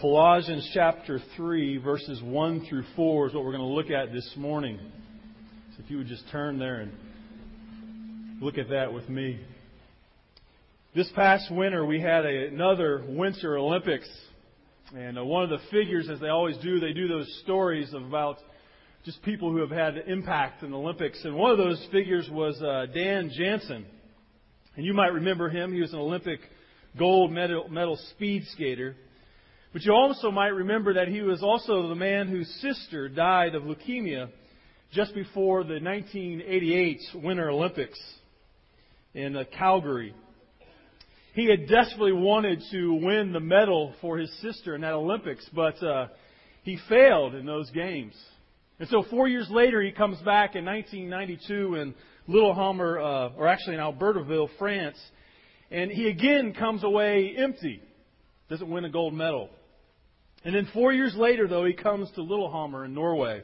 Colossians chapter 3, verses 1 through 4 is what we're going to look at this morning. So if you would just turn there and look at that with me. This past winter, we had a, another Winter Olympics. And uh, one of the figures, as they always do, they do those stories about just people who have had impact in the Olympics. And one of those figures was uh, Dan Jansen. And you might remember him. He was an Olympic gold medal, medal speed skater. But you also might remember that he was also the man whose sister died of leukemia just before the 1988 Winter Olympics in uh, Calgary. He had desperately wanted to win the medal for his sister in that Olympics, but uh, he failed in those games. And so four years later, he comes back in 1992 in Lillehammer, uh, or actually in Albertville, France, and he again comes away empty. Doesn't win a gold medal. And then four years later, though, he comes to Lillehammer in Norway.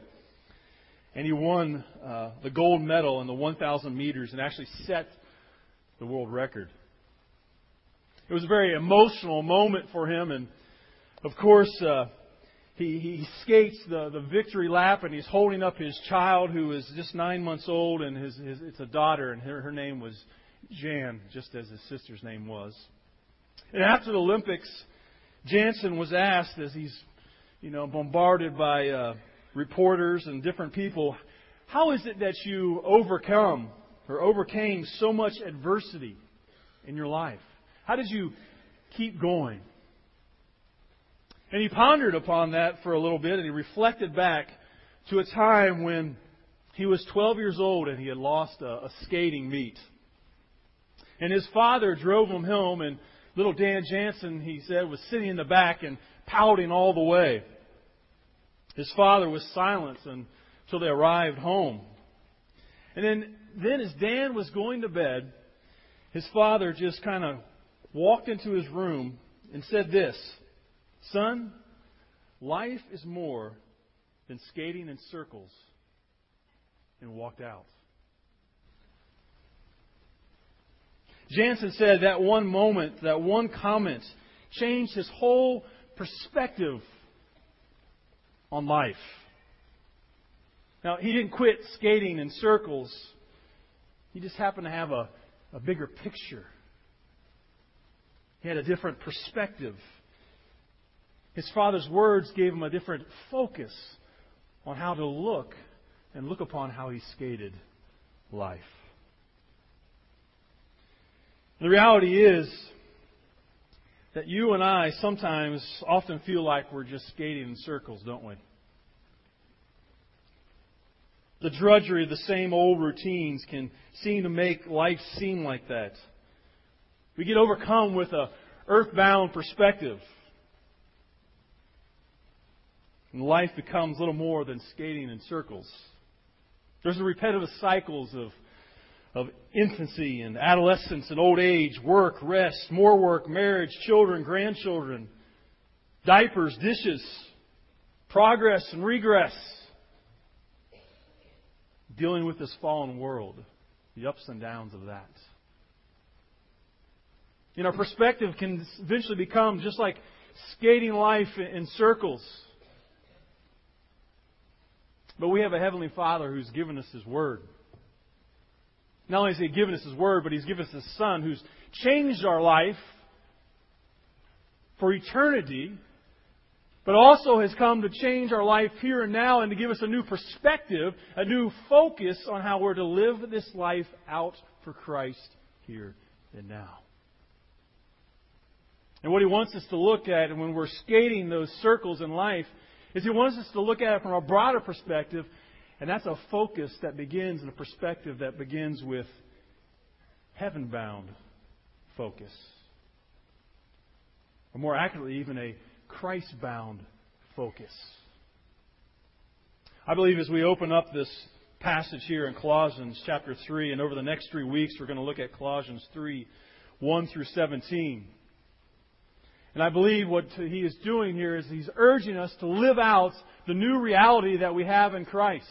And he won uh, the gold medal in the 1,000 meters and actually set the world record. It was a very emotional moment for him. And of course, uh, he, he skates the, the victory lap and he's holding up his child who is just nine months old. And his, his, it's a daughter, and her, her name was Jan, just as his sister's name was. And after the Olympics, Jansen was asked, as he's you know bombarded by uh, reporters and different people, how is it that you overcome or overcame so much adversity in your life? How did you keep going? And he pondered upon that for a little bit and he reflected back to a time when he was 12 years old and he had lost a, a skating meet. And his father drove him home, and little Dan Jansen, he said, was sitting in the back and pouting all the way. His father was silent until they arrived home. And then, then as Dan was going to bed, his father just kind of walked into his room and said this Son, life is more than skating in circles, and walked out. Jansen said that one moment, that one comment, changed his whole perspective on life. Now, he didn't quit skating in circles. He just happened to have a, a bigger picture. He had a different perspective. His father's words gave him a different focus on how to look and look upon how he skated life. The reality is that you and I sometimes often feel like we're just skating in circles, don't we? The drudgery of the same old routines can seem to make life seem like that. We get overcome with a earthbound perspective. And life becomes little more than skating in circles. There's the repetitive cycles of of infancy and adolescence and old age, work, rest, more work, marriage, children, grandchildren, diapers, dishes, progress and regress. Dealing with this fallen world, the ups and downs of that. You know, perspective can eventually become just like skating life in circles. But we have a Heavenly Father who's given us His Word. Not only has He given us His Word, but He's given us His Son who's changed our life for eternity, but also has come to change our life here and now and to give us a new perspective, a new focus on how we're to live this life out for Christ here and now. And what He wants us to look at, and when we're skating those circles in life, is He wants us to look at it from a broader perspective and that's a focus that begins and a perspective that begins with heaven bound focus. Or more accurately, even a Christ bound focus. I believe as we open up this passage here in Colossians chapter 3, and over the next three weeks, we're going to look at Colossians 3 1 through 17. And I believe what he is doing here is he's urging us to live out the new reality that we have in Christ.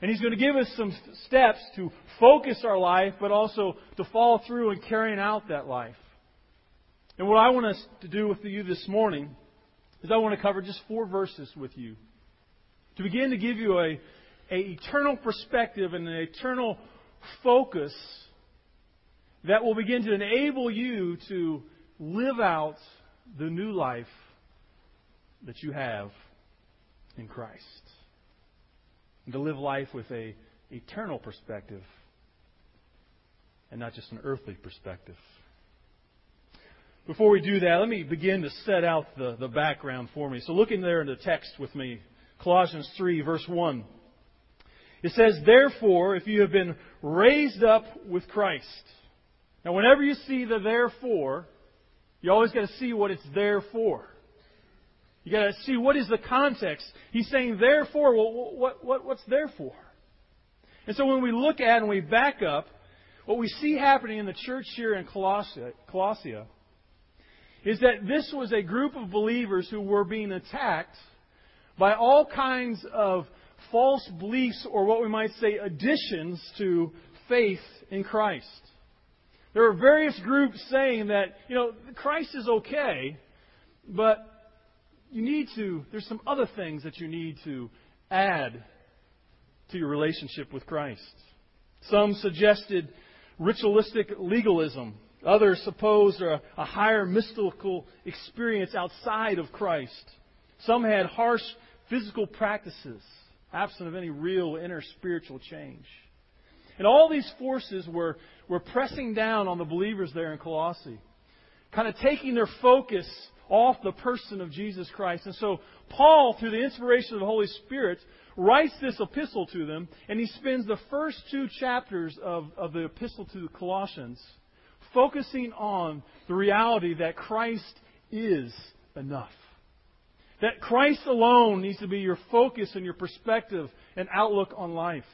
And He's going to give us some steps to focus our life, but also to follow through in carrying out that life. And what I want us to do with you this morning is I want to cover just four verses with you to begin to give you a, a eternal perspective and an eternal focus that will begin to enable you to live out the new life that you have in Christ. And to live life with a eternal perspective and not just an earthly perspective. Before we do that, let me begin to set out the, the background for me. So look in there in the text with me. Colossians 3, verse 1. It says, Therefore, if you have been raised up with Christ. Now, whenever you see the therefore, you always got to see what it's there for. You got to see what is the context. He's saying, therefore, well, what, what, what's there for? And so when we look at and we back up, what we see happening in the church here in Colossia, Colossia is that this was a group of believers who were being attacked by all kinds of false beliefs or what we might say additions to faith in Christ. There are various groups saying that, you know, Christ is okay, but you need to, there's some other things that you need to add to your relationship with Christ. Some suggested ritualistic legalism. Others supposed a, a higher mystical experience outside of Christ. Some had harsh physical practices, absent of any real inner spiritual change. And all these forces were, were pressing down on the believers there in Colossae, kind of taking their focus off the person of Jesus Christ. And so Paul, through the inspiration of the Holy Spirit, writes this epistle to them, and he spends the first two chapters of, of the epistle to the Colossians focusing on the reality that Christ is enough. That Christ alone needs to be your focus and your perspective and outlook on life.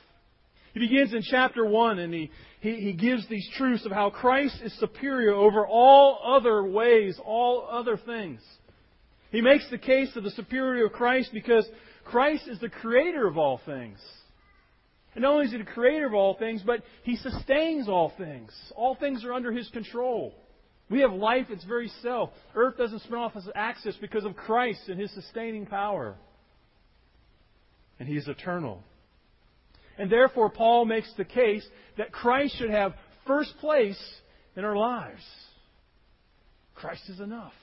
He begins in chapter 1 and he, he, he, gives these truths of how Christ is superior over all other ways, all other things. He makes the case of the superiority of Christ because Christ is the creator of all things. And not only is he the creator of all things, but he sustains all things. All things are under his control. We have life its very self. Earth doesn't spin off its axis because of Christ and his sustaining power. And he is eternal. And therefore, Paul makes the case that Christ should have first place in our lives. Christ is enough.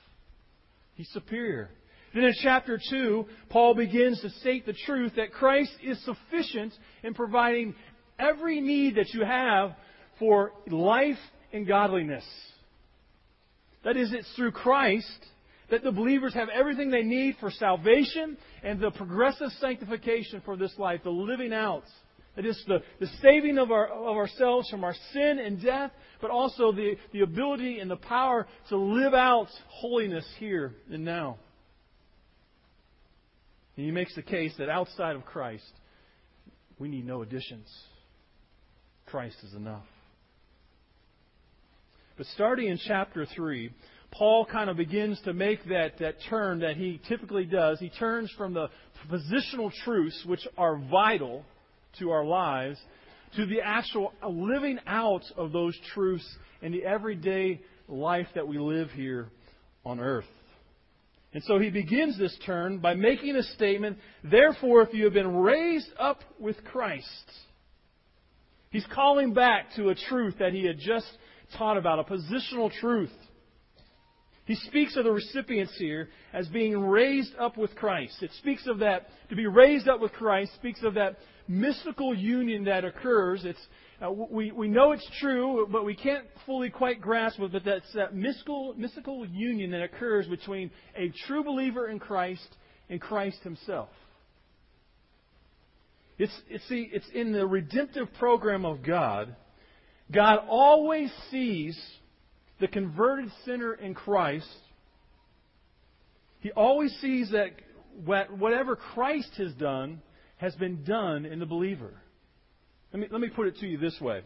He's superior. Then in chapter 2, Paul begins to state the truth that Christ is sufficient in providing every need that you have for life and godliness. That is, it's through Christ that the believers have everything they need for salvation and the progressive sanctification for this life, the living out. That is the, the saving of, our, of ourselves from our sin and death, but also the, the ability and the power to live out holiness here and now. And he makes the case that outside of Christ, we need no additions. Christ is enough. But starting in chapter 3, Paul kind of begins to make that, that turn that he typically does. He turns from the positional truths, which are vital to our lives, to the actual living out of those truths in the everyday life that we live here on earth. And so he begins this turn by making a statement, therefore, if you have been raised up with Christ, he's calling back to a truth that he had just taught about, a positional truth. He speaks of the recipients here as being raised up with Christ. It speaks of that, to be raised up with Christ, speaks of that mystical union that occurs. It's, uh, we, we know it's true, but we can't fully quite grasp it, but that's that mystical, mystical union that occurs between a true believer in Christ and Christ himself. It's, it's, see, it's in the redemptive program of God. God always sees the converted sinner in Christ. He always sees that whatever Christ has done has been done in the believer. Let me, let me put it to you this way.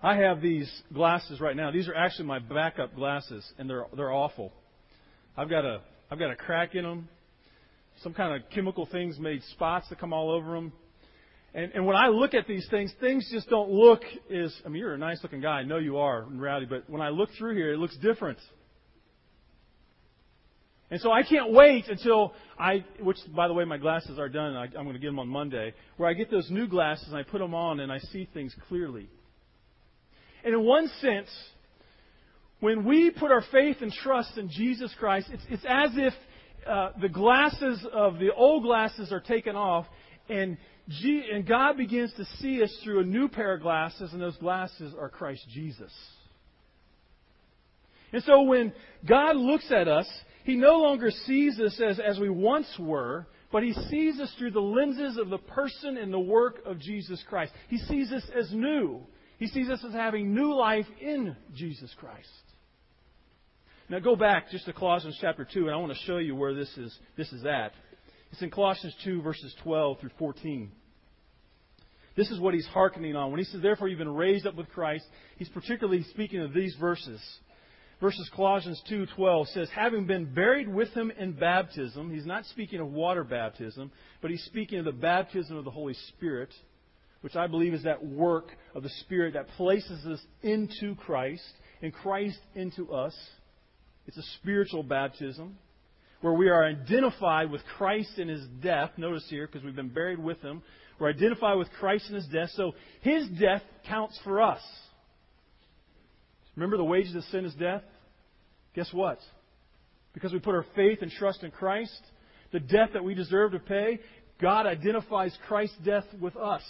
I have these glasses right now. These are actually my backup glasses, and they're, they're awful. I've got, a, I've got a crack in them. Some kind of chemical things made spots that come all over them. And, and when I look at these things, things just don't look as. I mean, you're a nice looking guy. I know you are in reality, but when I look through here, it looks different. And so I can't wait until I, which by the way, my glasses are done. I, I'm going to get them on Monday, where I get those new glasses and I put them on and I see things clearly. And in one sense, when we put our faith and trust in Jesus Christ, it's, it's as if uh, the glasses of the old glasses are taken off, and, And God begins to see us through a new pair of glasses, and those glasses are Christ Jesus. And so when God looks at us, He no longer sees us as, as we once were, but He sees us through the lenses of the person and the work of Jesus Christ. He sees us as new. He sees us as having new life in Jesus Christ. Now go back just to Colossians chapter 2, and I want to show you where this is, this is at. It's in Colossians 2, verses 12 through 14. This is what he's hearkening on. When he says, Therefore you've been raised up with Christ, he's particularly speaking of these verses. Verses Colossians 2:12 says, "Having been buried with him in baptism." He's not speaking of water baptism, but he's speaking of the baptism of the Holy Spirit, which I believe is that work of the Spirit that places us into Christ and Christ into us. It's a spiritual baptism where we are identified with Christ in his death. Notice here, because we've been buried with him, we're identified with Christ in his death, so his death counts for us. Remember the wages of sin is death? Guess what? Because we put our faith and trust in Christ, the death that we deserve to pay, God identifies Christ's death with us.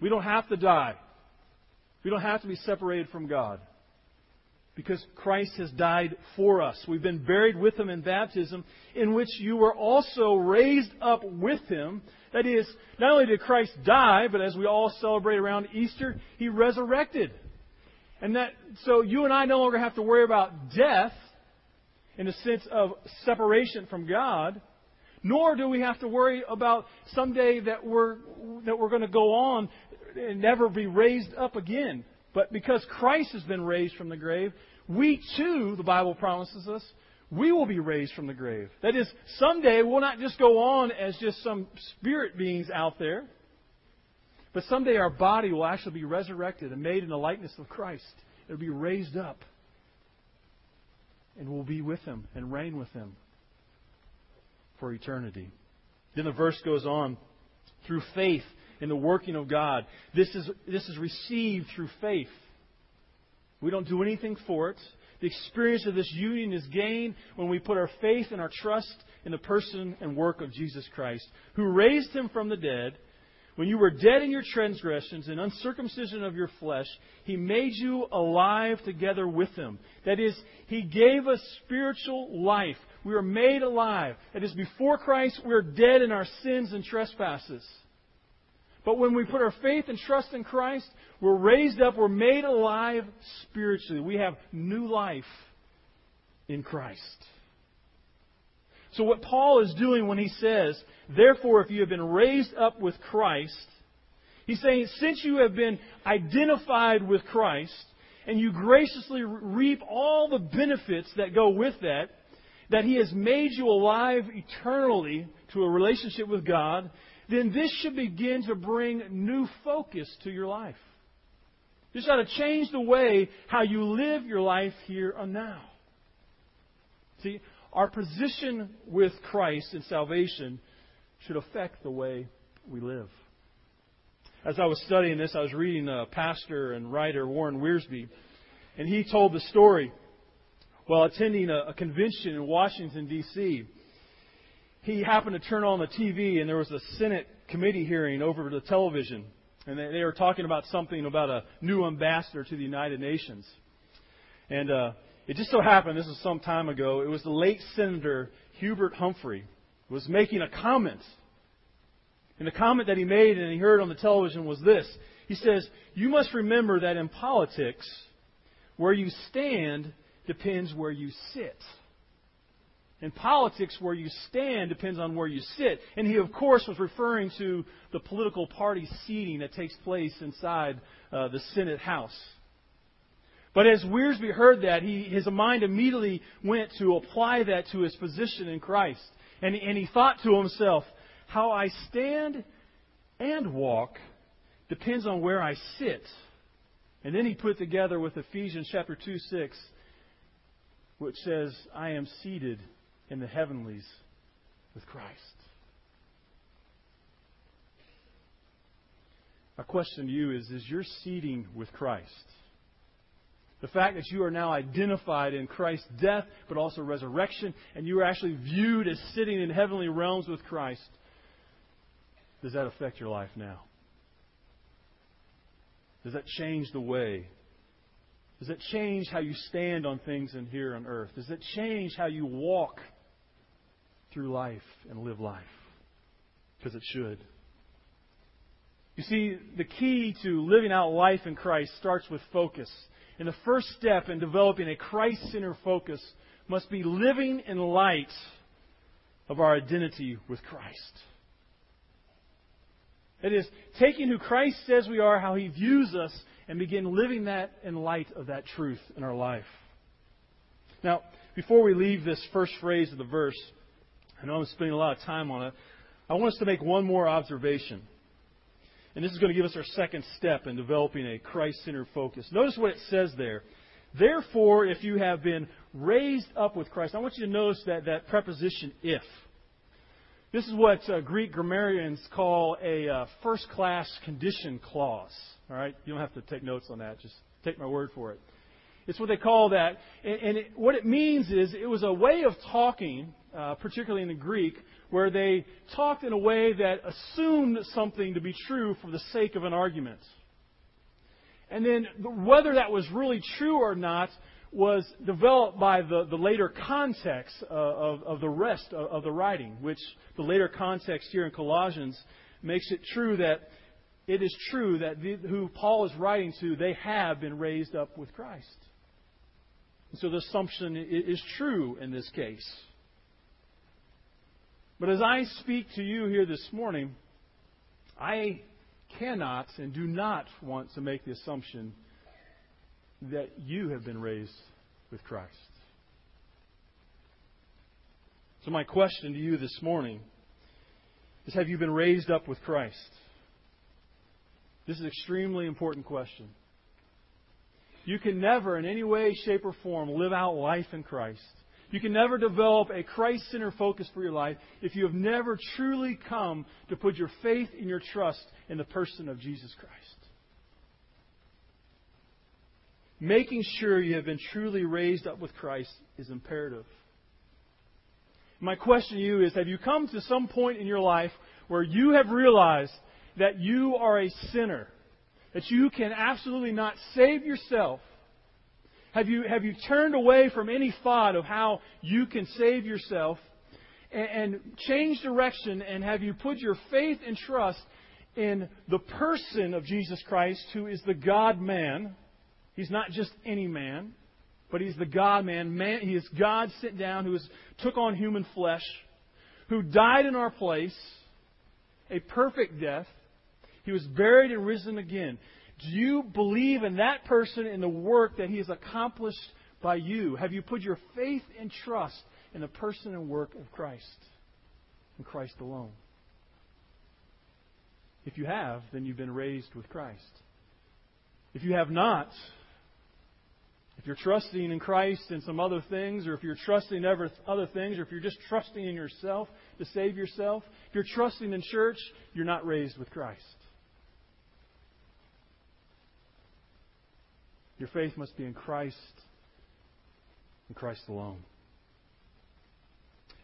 We don't have to die. We don't have to be separated from God because Christ has died for us. We've been buried with him in baptism, in which you were also raised up with him. That is, not only did Christ die, but as we all celebrate around Easter, he resurrected. And that so you and I no longer have to worry about death in the sense of separation from God, nor do we have to worry about someday that we're that we're going to go on and never be raised up again. But because Christ has been raised from the grave, we too, the Bible promises us, we will be raised from the grave. That is, someday we'll not just go on as just some spirit beings out there, but someday our body will actually be resurrected and made in the likeness of Christ. It'll be raised up. And we'll be with Him and reign with Him for eternity. Then the verse goes on through faith in the working of God. This is, this is received through faith. We don't do anything for it. The experience of this union is gained when we put our faith and our trust in the person and work of Jesus Christ, who raised him from the dead. When you were dead in your transgressions and uncircumcision of your flesh, he made you alive together with him. That is, he gave us spiritual life. We were made alive. That is, before Christ, we were dead in our sins and trespasses. But when we put our faith and trust in Christ, we're raised up, we're made alive spiritually. We have new life in Christ. So, what Paul is doing when he says, Therefore, if you have been raised up with Christ, he's saying, since you have been identified with Christ, and you graciously reap all the benefits that go with that, that he has made you alive eternally to a relationship with God, then this should begin to bring new focus to your life. This ought to change the way how you live your life here and now. See, our position with Christ in salvation should affect the way we live. As I was studying this, I was reading a pastor and writer, Warren Wiersbe, and he told the story while attending a convention in Washington, D.C he happened to turn on the TV and there was a Senate committee hearing over the television. And they, they were talking about something about a new ambassador to the United Nations. And uh, it just so happened, this was some time ago, it was the late Senator Hubert Humphrey was making a comment. And the comment that he made and he heard on the television was this. He says, You must remember that in politics, where you stand depends where you sit. In politics, where you stand depends on where you sit. And he, of course, was referring to the political party seating that takes place inside uh, the Senate House. But as Wiersbe heard that, he, his mind immediately went to apply that to his position in Christ. And, and he thought to himself, how I stand and walk depends on where I sit. And then he put together with Ephesians chapter 2 6, which says, I am seated in the heavenlies with Christ. My question to you is Is your seating with Christ? The fact that you are now identified in Christ's death, but also resurrection, and you are actually viewed as sitting in heavenly realms with Christ, does that affect your life now? Does that change the way? Does that change how you stand on things in here on earth? Does that change how you walk through life and live life? Because it should. You see, the key to living out life in Christ starts with focus. And the first step in developing a Christ centered focus must be living in light of our identity with Christ. It is taking who Christ says we are, how he views us, and begin living that in light of that truth in our life. Now, before we leave this first phrase of the verse, I know I'm spending a lot of time on it. I want us to make one more observation. And this is going to give us our second step in developing a Christ centered focus. Notice what it says there. Therefore, if you have been raised up with Christ, I want you to notice that, that preposition if. This is what uh, Greek grammarians call a uh, first class condition clause. All right? You don't have to take notes on that. Just take my word for it. It's what they call that. And, and it, what it means is it was a way of talking, uh, particularly in the Greek, where they talked in a way that assumed something to be true for the sake of an argument. And then whether that was really true or not was developed by the, the later context uh, of, of the rest of, of the writing, which the later context here in Colossians makes it true that it is true that the, who Paul is writing to, they have been raised up with Christ. And so the assumption is true in this case. But as I speak to you here this morning, I cannot and do not want to make the assumption that you have been raised with Christ. So, my question to you this morning is Have you been raised up with Christ? This is an extremely important question. You can never, in any way, shape, or form, live out life in Christ. You can never develop a Christ centered focus for your life if you have never truly come to put your faith and your trust in the person of Jesus Christ. Making sure you have been truly raised up with Christ is imperative. My question to you is Have you come to some point in your life where you have realized that you are a sinner, that you can absolutely not save yourself? Have you, have you turned away from any thought of how you can save yourself and, and changed direction and have you put your faith and trust in the person of Jesus Christ, who is the God man? He's not just any man, but he's the God man. man he is God sent down who took on human flesh, who died in our place, a perfect death. He was buried and risen again. Do you believe in that person and the work that he has accomplished by you? Have you put your faith and trust in the person and work of Christ and Christ alone? If you have, then you've been raised with Christ. If you have not, if you're trusting in Christ and some other things, or if you're trusting in other things, or if you're just trusting in yourself to save yourself, if you're trusting in church, you're not raised with Christ. Your faith must be in Christ and Christ alone.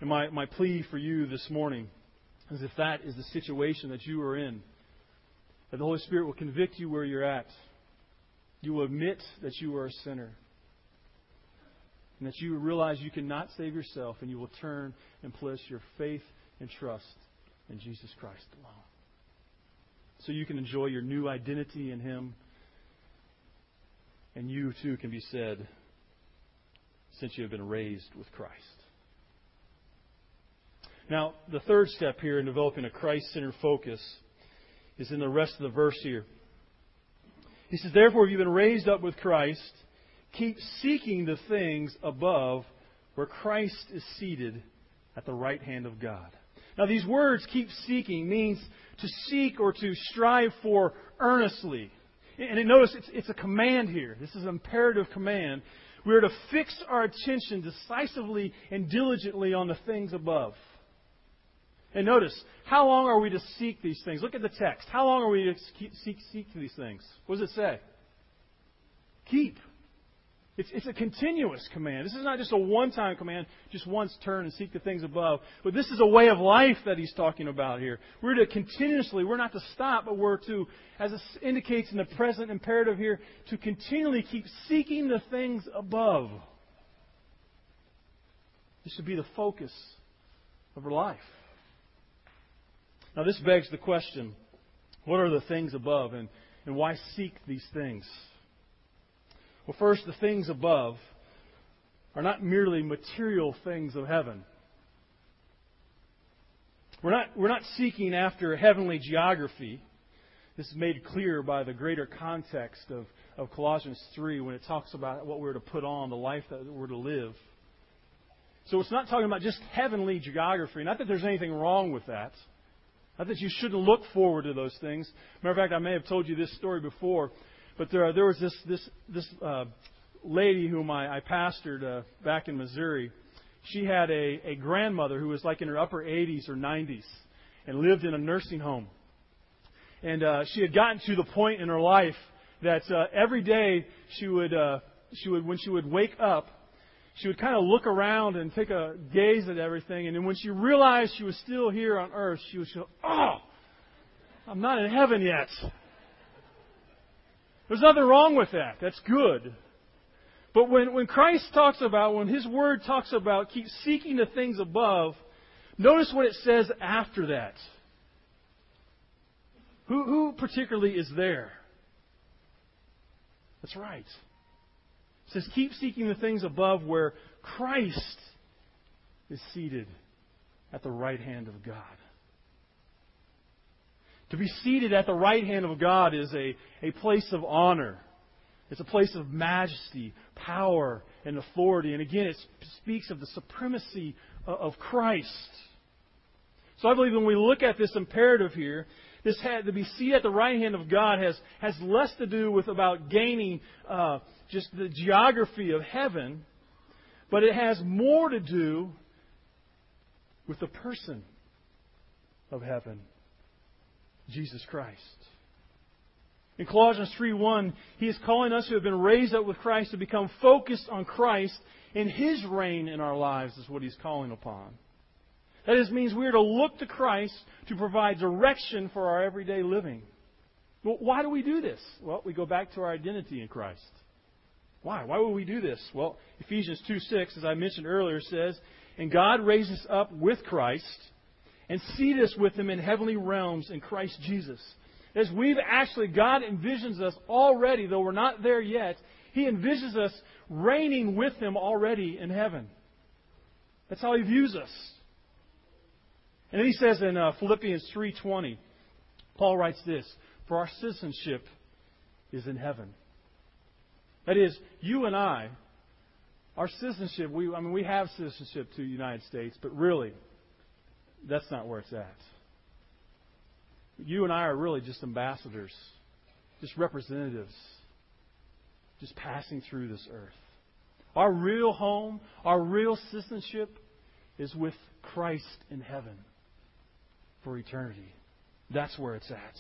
And my, my plea for you this morning is if that is the situation that you are in, that the Holy Spirit will convict you where you're at. You will admit that you are a sinner. And that you realize you cannot save yourself, and you will turn and place your faith and trust in Jesus Christ alone. So you can enjoy your new identity in Him, and you too can be said, since you have been raised with Christ. Now, the third step here in developing a Christ centered focus is in the rest of the verse here. He says, Therefore, if you've been raised up with Christ, keep seeking the things above where Christ is seated at the right hand of God. Now, these words, keep seeking, means to seek or to strive for earnestly. And notice it's, it's a command here. This is an imperative command. We are to fix our attention decisively and diligently on the things above. And notice, how long are we to seek these things? Look at the text. How long are we to seek, seek these things? What does it say? Keep. It's, it's a continuous command. This is not just a one time command, just once turn and seek the things above. But this is a way of life that he's talking about here. We're to continuously, we're not to stop, but we're to, as it indicates in the present imperative here, to continually keep seeking the things above. This should be the focus of our life. Now, this begs the question what are the things above, and, and why seek these things? Well, first, the things above are not merely material things of heaven. We're not, we're not seeking after heavenly geography. This is made clear by the greater context of, of Colossians 3 when it talks about what we're to put on, the life that we're to live. So it's not talking about just heavenly geography. Not that there's anything wrong with that. Not that you shouldn't look forward to those things. Matter of fact, I may have told you this story before. But there, there was this this this uh, lady whom I, I pastored uh, back in Missouri. She had a, a grandmother who was like in her upper 80s or 90s and lived in a nursing home. And uh, she had gotten to the point in her life that uh, every day she would uh, she would when she would wake up, she would kind of look around and take a gaze at everything. And then when she realized she was still here on earth, she would go, "Oh, I'm not in heaven yet." There's nothing wrong with that. That's good. But when, when Christ talks about, when His Word talks about keep seeking the things above, notice what it says after that. Who, who particularly is there? That's right. It says, keep seeking the things above where Christ is seated at the right hand of God. To be seated at the right hand of God is a, a place of honor. It's a place of majesty, power, and authority. And again, it speaks of the supremacy of Christ. So I believe when we look at this imperative here, this had, to be seated at the right hand of God has, has less to do with about gaining uh, just the geography of heaven, but it has more to do with the person of heaven. Jesus Christ. In Colossians 3:1, he is calling us who have been raised up with Christ to become focused on Christ and his reign in our lives is what he's calling upon. That is, means we are to look to Christ to provide direction for our everyday living. Well, why do we do this? Well, we go back to our identity in Christ. Why? Why would we do this? Well, Ephesians 2 6, as I mentioned earlier, says, And God raised us up with Christ and seat us with him in heavenly realms in Christ Jesus. As we've actually, God envisions us already, though we're not there yet, He envisions us reigning with Him already in heaven. That's how He views us. And then He says in uh, Philippians 3.20, Paul writes this, For our citizenship is in heaven. That is, you and I, our citizenship, we, I mean, we have citizenship to the United States, but really, that's not where it's at. You and I are really just ambassadors, just representatives, just passing through this earth. Our real home, our real citizenship is with Christ in heaven for eternity. That's where it's at.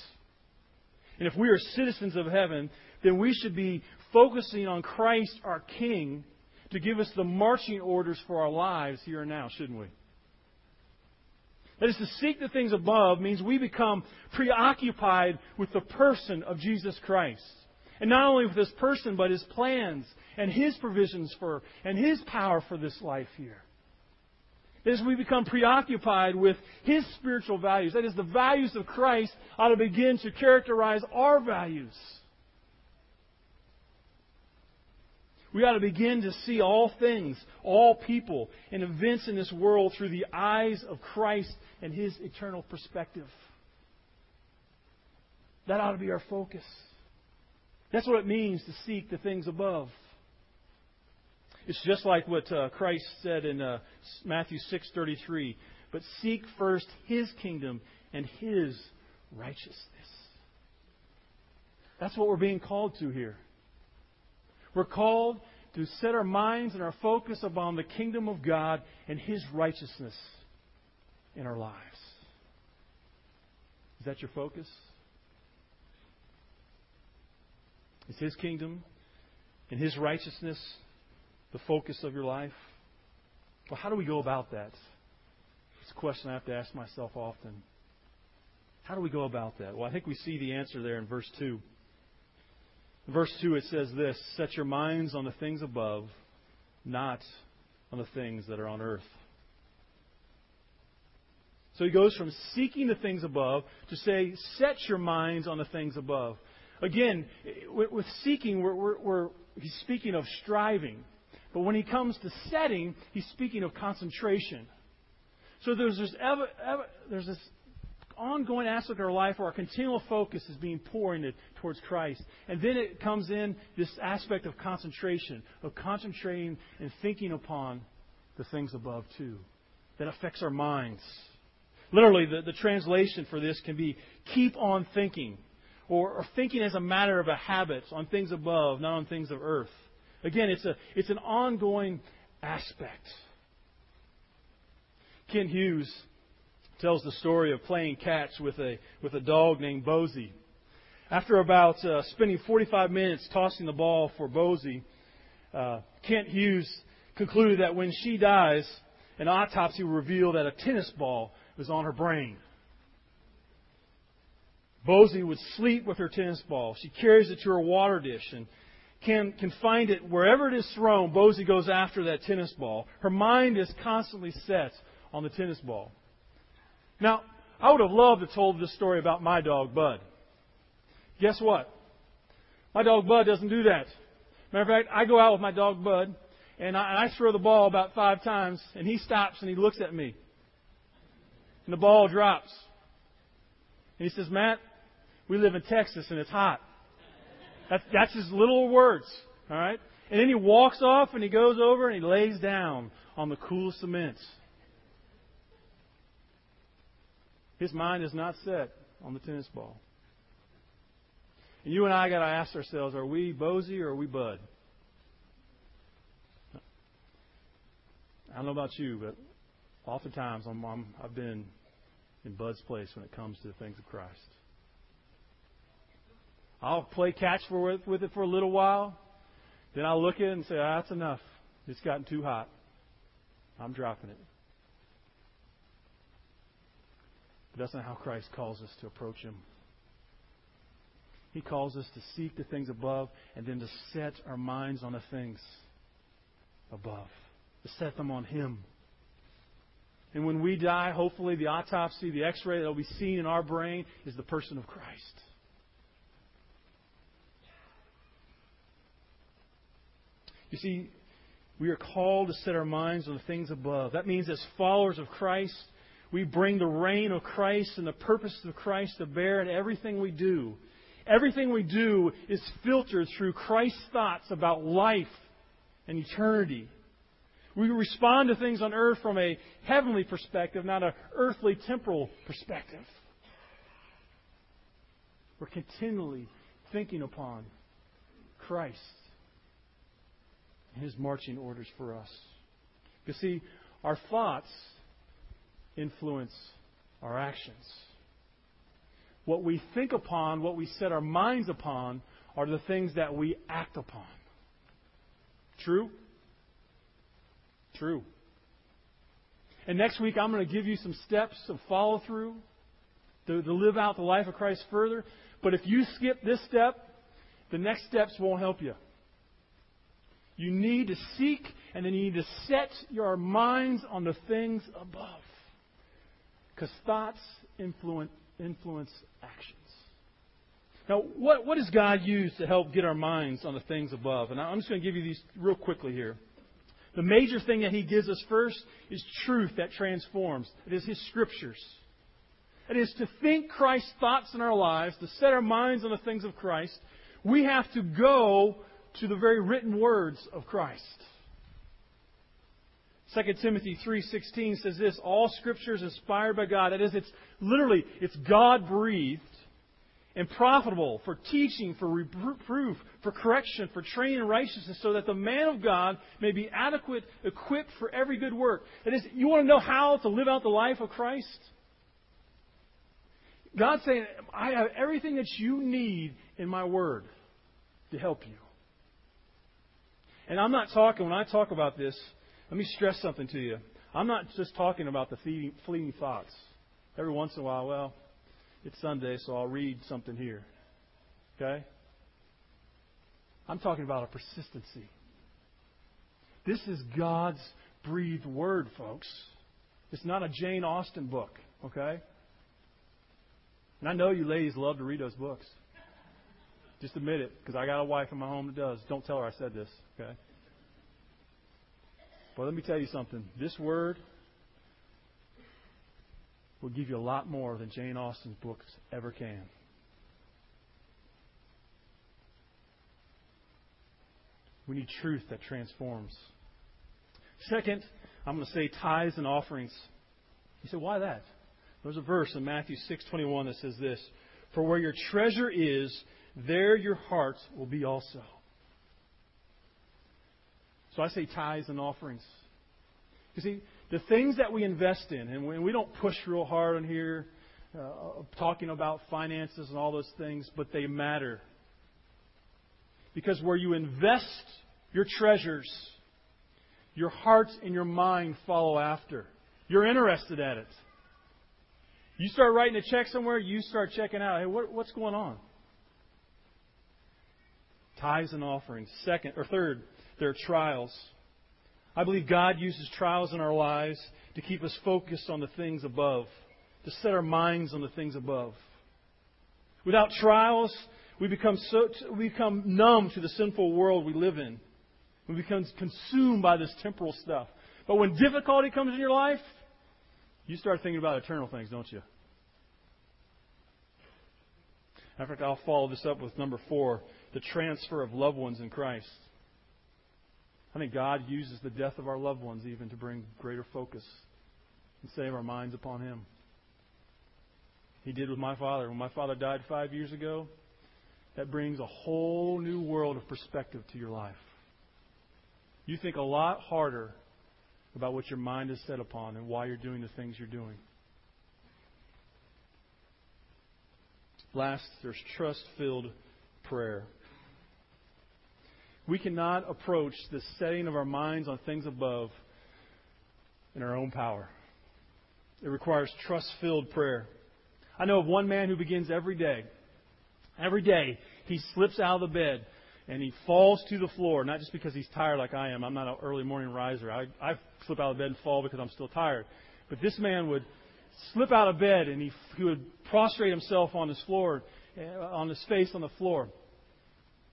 And if we are citizens of heaven, then we should be focusing on Christ, our King, to give us the marching orders for our lives here and now, shouldn't we? That is, to seek the things above means we become preoccupied with the person of Jesus Christ. And not only with his person, but his plans and his provisions for, and his power for this life here. As we become preoccupied with his spiritual values, that is, the values of Christ ought to begin to characterize our values. We ought to begin to see all things, all people, and events in this world through the eyes of Christ and His eternal perspective. That ought to be our focus. That's what it means to seek the things above. It's just like what uh, Christ said in uh, Matthew 6:33, "But seek first His kingdom and His righteousness." That's what we're being called to here. We're called to set our minds and our focus upon the kingdom of God and His righteousness in our lives. Is that your focus? Is His kingdom and His righteousness the focus of your life? Well, how do we go about that? It's a question I have to ask myself often. How do we go about that? Well, I think we see the answer there in verse 2. Verse 2, it says this Set your minds on the things above, not on the things that are on earth. So he goes from seeking the things above to say, Set your minds on the things above. Again, with seeking, we're, we're, we're, he's speaking of striving. But when he comes to setting, he's speaking of concentration. So there's this, ever, ever, there's this ongoing aspect of our life where our continual focus is being poured towards Christ. And then it comes in this aspect of concentration, of concentrating and thinking upon the things above too. That affects our minds. Literally, the, the translation for this can be keep on thinking, or, or thinking as a matter of a habit on things above, not on things of earth. Again, it's, a, it's an ongoing aspect. Kent Hughes tells the story of playing catch with a, with a dog named Bosie. After about uh, spending 45 minutes tossing the ball for Bosie, uh, Kent Hughes concluded that when she dies, an autopsy will reveal that a tennis ball was on her brain. Bosie would sleep with her tennis ball. She carries it to her water dish and can, can find it wherever it is thrown. Bosie goes after that tennis ball. Her mind is constantly set on the tennis ball. Now, I would have loved to have told this story about my dog, Bud. Guess what? My dog, Bud, doesn't do that. Matter of fact, I go out with my dog, Bud, and I, and I throw the ball about five times, and he stops and he looks at me. And the ball drops. And he says, Matt, we live in Texas and it's hot. That's, that's his little words. All right? And then he walks off and he goes over and he lays down on the cool cement. His mind is not set on the tennis ball. And you and I got to ask ourselves are we Bosie or are we Bud? I don't know about you, but oftentimes I'm, I'm, I've been in Bud's place when it comes to the things of Christ. I'll play catch for it, with it for a little while. Then I'll look at it and say, ah, that's enough. It's gotten too hot. I'm dropping it. That's not how Christ calls us to approach Him. He calls us to seek the things above and then to set our minds on the things above, to set them on Him. And when we die, hopefully the autopsy, the x ray that will be seen in our brain is the person of Christ. You see, we are called to set our minds on the things above. That means, as followers of Christ, we bring the reign of Christ and the purpose of Christ to bear in everything we do. Everything we do is filtered through Christ's thoughts about life and eternity. We respond to things on earth from a heavenly perspective, not an earthly temporal perspective. We're continually thinking upon Christ and His marching orders for us. You see, our thoughts influence our actions. What we think upon, what we set our minds upon, are the things that we act upon. True? True. And next week, I'm going to give you some steps of follow through to, to live out the life of Christ further. But if you skip this step, the next steps won't help you. You need to seek and then you need to set your minds on the things above. Because thoughts influence, influence actions. Now, what, what does God use to help get our minds on the things above? And I'm just going to give you these real quickly here. The major thing that He gives us first is truth that transforms. It is His Scriptures. It is to think Christ's thoughts in our lives, to set our minds on the things of Christ. We have to go to the very written words of Christ. 2 Timothy 3:16 says this, all scripture is inspired by God. That is it's literally it's God breathed and profitable for teaching, for reproof, for correction, for training in righteousness, so that the man of God may be adequate, equipped for every good work. That is, you want to know how to live out the life of Christ? God's saying, I have everything that you need in my word to help you. And I'm not talking, when I talk about this, let me stress something to you. I'm not just talking about the fleeting thoughts. Every once in a while, well, it's Sunday, so I'll read something here. Okay? I'm talking about a persistency. This is God's breathed word, folks. It's not a Jane Austen book, okay? And I know you ladies love to read those books. Just admit it, because I got a wife in my home that does. Don't tell her I said this, okay? But let me tell you something. This word will give you a lot more than Jane Austen's books ever can. We need truth that transforms. Second, I'm going to say tithes and offerings. You say, why that? There's a verse in Matthew 6:21 that says this, "For where your treasure is, there your heart will be also." So I say tithes and offerings. You see, the things that we invest in, and we, don't push real hard on here uh, talking about finances and all those things, but they matter. Because where you invest your treasures, your heart and your mind follow after. You're interested at it. You start writing a check somewhere, you start checking out. Hey, what, what's going on? Tithes and offerings. Second or third, there are trials. I believe God uses trials in our lives to keep us focused on the things above, to set our minds on the things above. Without trials, we become, so, we become numb to the sinful world we live in. We become consumed by this temporal stuff. But when difficulty comes in your life, you start thinking about eternal things, don't you? In fact, I'll follow this up with number four the transfer of loved ones in Christ. I think God uses the death of our loved ones even to bring greater focus and save our minds upon Him. He did with my father. When my father died five years ago, that brings a whole new world of perspective to your life. You think a lot harder about what your mind is set upon and why you're doing the things you're doing. Last, there's trust filled prayer. We cannot approach the setting of our minds on things above in our own power. It requires trust filled prayer. I know of one man who begins every day. Every day, he slips out of the bed and he falls to the floor, not just because he's tired like I am. I'm not an early morning riser. I, I slip out of bed and fall because I'm still tired. But this man would slip out of bed and he, he would prostrate himself on his floor, uh, on his face on the floor.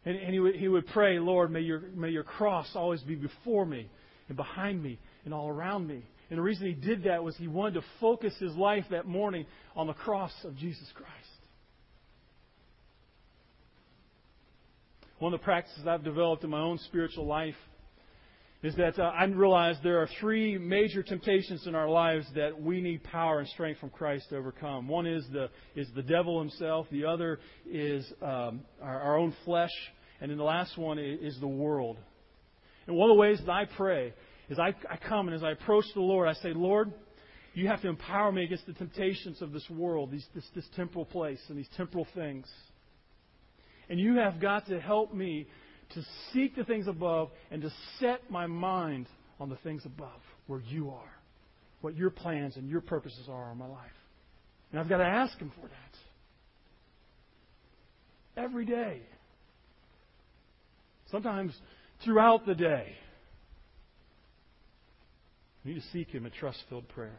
And, and he, would, he would pray, Lord, may your, may your cross always be before me and behind me and all around me. And the reason he did that was he wanted to focus his life that morning on the cross of Jesus Christ. One of the practices I've developed in my own spiritual life is that uh, I realize there are three major temptations in our lives that we need power and strength from Christ to overcome. One is the is the devil himself. The other is um, our, our own flesh, and then the last one is the world. And one of the ways that I pray is I, I come and as I approach the Lord, I say, Lord, you have to empower me against the temptations of this world, these, this, this temporal place, and these temporal things. And you have got to help me to seek the things above and to set my mind on the things above, where you are, what your plans and your purposes are in my life. And I've got to ask Him for that. Every day. Sometimes throughout the day. We need to seek Him in trust filled prayer.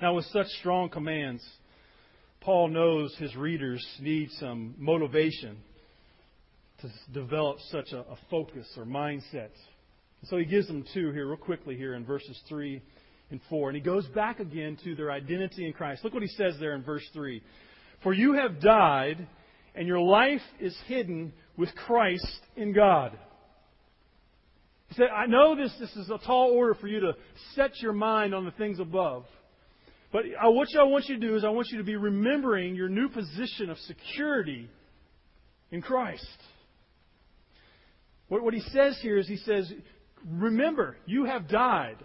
Now, with such strong commands, Paul knows his readers need some motivation to develop such a, a focus or mindset. So he gives them two here, real quickly, here in verses 3 and 4. And he goes back again to their identity in Christ. Look what he says there in verse 3. For you have died, and your life is hidden with Christ in God. He said, I know this, this is a tall order for you to set your mind on the things above. But what I want you to do is I want you to be remembering your new position of security in Christ. What, what he says here is he says, remember, you have died.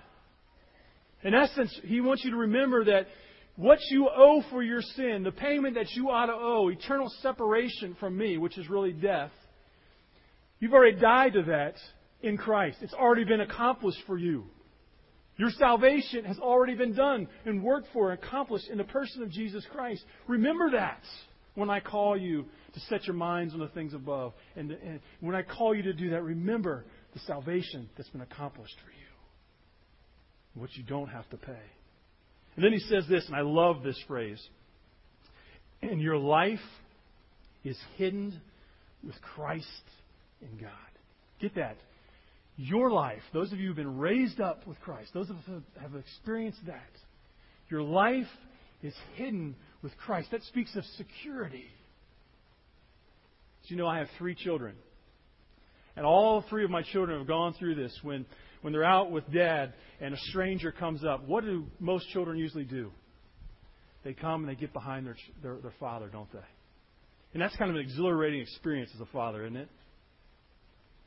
In essence, he wants you to remember that what you owe for your sin, the payment that you ought to owe, eternal separation from me, which is really death, you've already died to that in Christ. It's already been accomplished for you. Your salvation has already been done and worked for and accomplished in the person of Jesus Christ. Remember that when I call you to set your minds on the things above. And, and when I call you to do that, remember the salvation that's been accomplished for you, what you don't have to pay. And then he says this, and I love this phrase. And your life is hidden with Christ in God. Get that your life, those of you who've been raised up with Christ, those of us who have experienced that, your life is hidden with Christ. That speaks of security. As you know, I have three children. And all three of my children have gone through this. When, when they're out with dad and a stranger comes up, what do most children usually do? They come and they get behind their, their, their father, don't they? And that's kind of an exhilarating experience as a father, isn't it?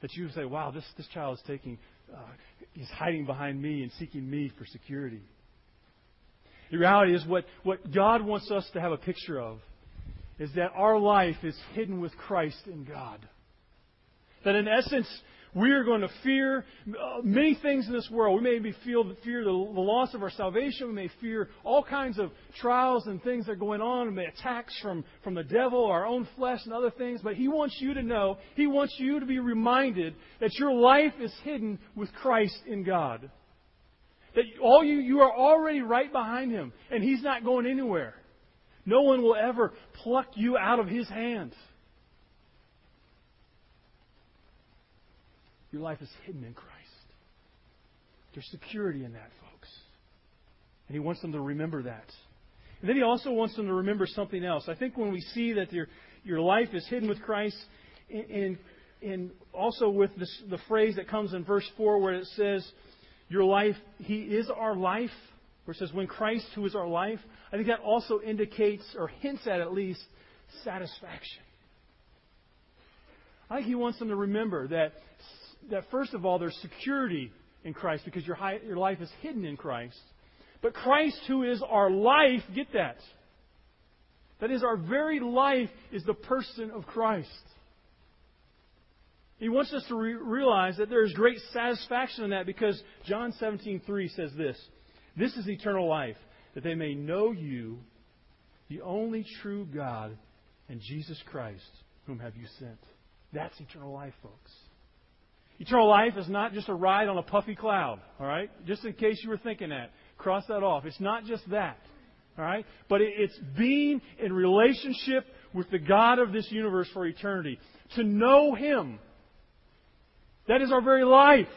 That you say, wow, this, this child is taking, uh, he's hiding behind me and seeking me for security. The reality is what, what God wants us to have a picture of is that our life is hidden with Christ in God. That in essence, we are going to fear uh, many things in this world. We may feel fear the, the loss of our salvation. We may fear all kinds of trials and things that are going on, and attacks from, from the devil, our own flesh, and other things. But He wants you to know, He wants you to be reminded that your life is hidden with Christ in God. That all you, you are already right behind Him, and He's not going anywhere. No one will ever pluck you out of His hands. Your life is hidden in Christ. There's security in that, folks. And He wants them to remember that. And then He also wants them to remember something else. I think when we see that your, your life is hidden with Christ, and, and also with this, the phrase that comes in verse 4 where it says, Your life, He is our life, where it says, When Christ, who is our life, I think that also indicates, or hints at at least, satisfaction. I think He wants them to remember that that first of all, there's security in Christ because your, high, your life is hidden in Christ. But Christ, who is our life, get that. That is, our very life is the person of Christ. He wants us to re- realize that there is great satisfaction in that because John 17:3 says this: "This is eternal life, that they may know you, the only true God, and Jesus Christ, whom have you sent." That's eternal life, folks. Eternal life is not just a ride on a puffy cloud, all right? Just in case you were thinking that. Cross that off. It's not just that, all right? But it's being in relationship with the God of this universe for eternity. To know Him. That is our very life.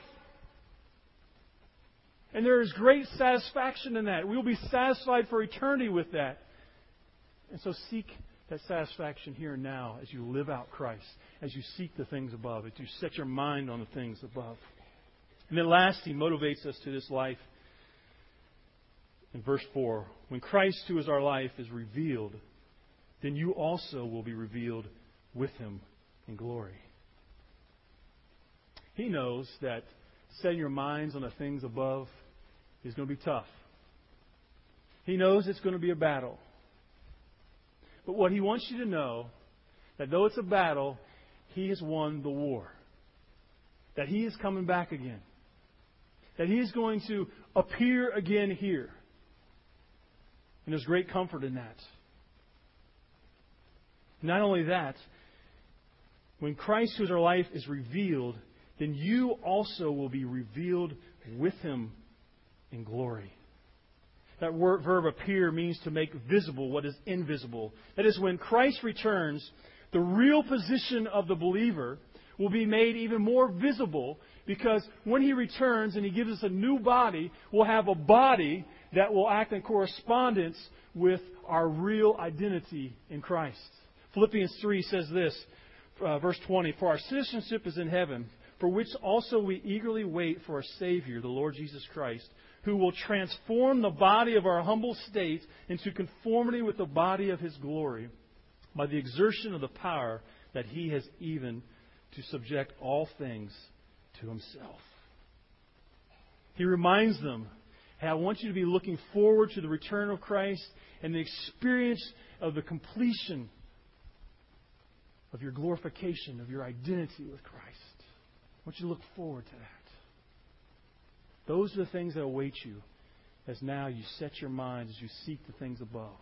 And there is great satisfaction in that. We will be satisfied for eternity with that. And so seek that satisfaction here and now as you live out Christ, as you seek the things above, as you set your mind on the things above. And then last, he motivates us to this life in verse 4 When Christ, who is our life, is revealed, then you also will be revealed with him in glory. He knows that setting your minds on the things above is going to be tough. He knows it's going to be a battle. But what he wants you to know, that though it's a battle, he has won the war. That he is coming back again. That he is going to appear again here. And there's great comfort in that. Not only that, when Christ, who is our life, is revealed, then you also will be revealed with him in glory. That word, verb appear means to make visible what is invisible. That is, when Christ returns, the real position of the believer will be made even more visible because when he returns and he gives us a new body, we'll have a body that will act in correspondence with our real identity in Christ. Philippians 3 says this, uh, verse 20, For our citizenship is in heaven, for which also we eagerly wait for a Savior, the Lord Jesus Christ who will transform the body of our humble state into conformity with the body of his glory by the exertion of the power that he has even to subject all things to himself. He reminds them, hey, I want you to be looking forward to the return of Christ and the experience of the completion of your glorification, of your identity with Christ. I want you to look forward to that. Those are the things that await you as now you set your mind as you seek the things above.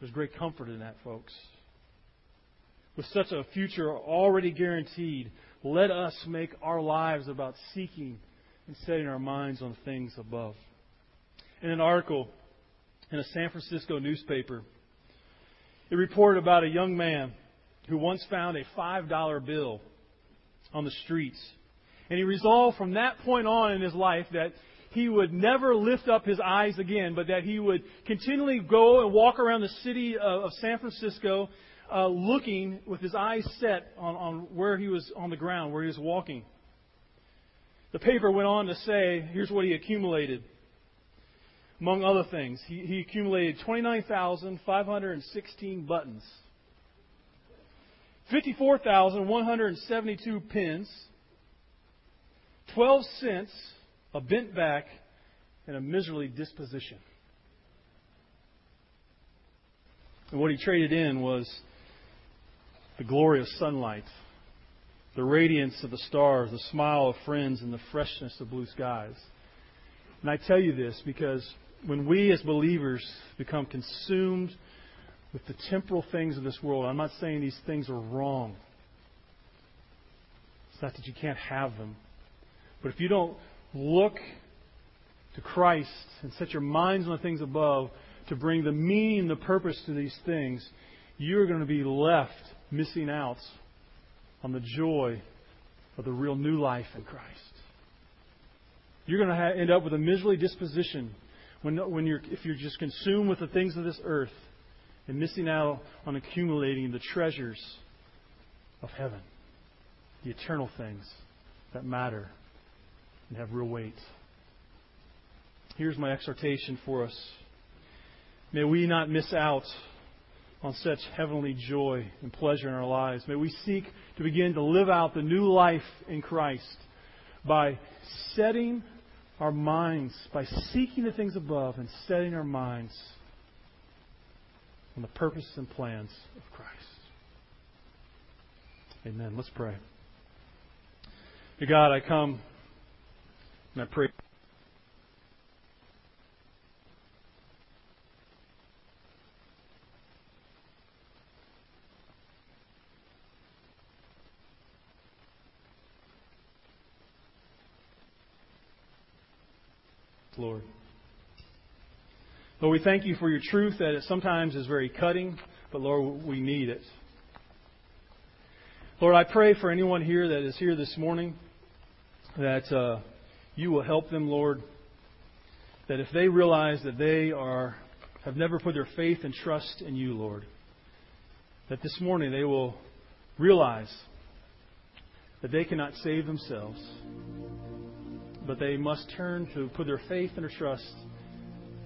There's great comfort in that, folks. With such a future already guaranteed, let us make our lives about seeking and setting our minds on things above. In an article in a San Francisco newspaper, it reported about a young man who once found a $5 bill on the streets. And he resolved from that point on in his life that he would never lift up his eyes again, but that he would continually go and walk around the city of, San Francisco uh, looking with his eyes set on, on where he was on the ground, where he was walking. The paper went on to say here's what he accumulated. Among other things, he, he accumulated 29,516 buttons, 54,172 pins, 12 cents, a bent back, and a miserly disposition. And what he traded in was the glory of sunlight, the radiance of the stars, the smile of friends, and the freshness of blue skies. And I tell you this because when we as believers become consumed with the temporal things of this world, I'm not saying these things are wrong. It's not that you can't have them. But if you don't look to Christ and set your minds on the things above to bring the meaning the purpose to these things, you're going to be left missing out on the joy of the real new life in Christ. You're going to end up with a miserly disposition when, when you're, if you're just consumed with the things of this earth and missing out on accumulating the treasures of heaven, the eternal things that matter and have real weight. Here's my exhortation for us. May we not miss out on such heavenly joy and pleasure in our lives. May we seek to begin to live out the new life in Christ by setting our minds, by seeking the things above and setting our minds on the purposes and plans of Christ. Amen. Let's pray. Dear God, I come I pray. Lord. Lord, we thank you for your truth that it sometimes is very cutting, but Lord, we need it. Lord, I pray for anyone here that is here this morning that uh, you will help them, Lord, that if they realize that they are have never put their faith and trust in you, Lord, that this morning they will realize that they cannot save themselves, but they must turn to put their faith and their trust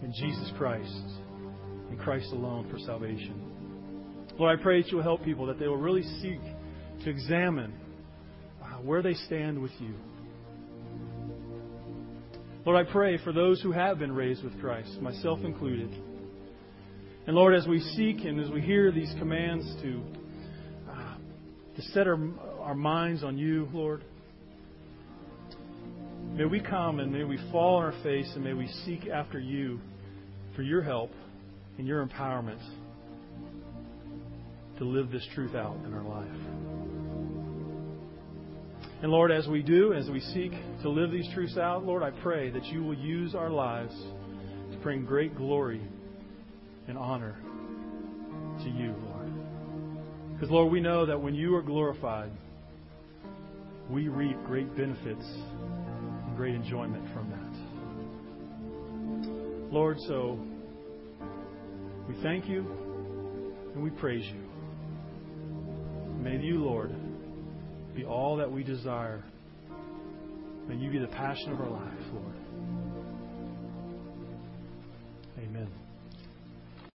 in Jesus Christ and Christ alone for salvation. Lord, I pray that you'll help people, that they will really seek to examine uh, where they stand with you. Lord, I pray for those who have been raised with Christ, myself included. And Lord, as we seek and as we hear these commands to, uh, to set our, our minds on you, Lord, may we come and may we fall on our face and may we seek after you for your help and your empowerment to live this truth out in our life. And Lord, as we do, as we seek to live these truths out, Lord, I pray that you will use our lives to bring great glory and honor to you, Lord. Because, Lord, we know that when you are glorified, we reap great benefits and great enjoyment from that. Lord, so we thank you and we praise you. May you, Lord, be all that we desire. May you be the passion of our lives, Lord.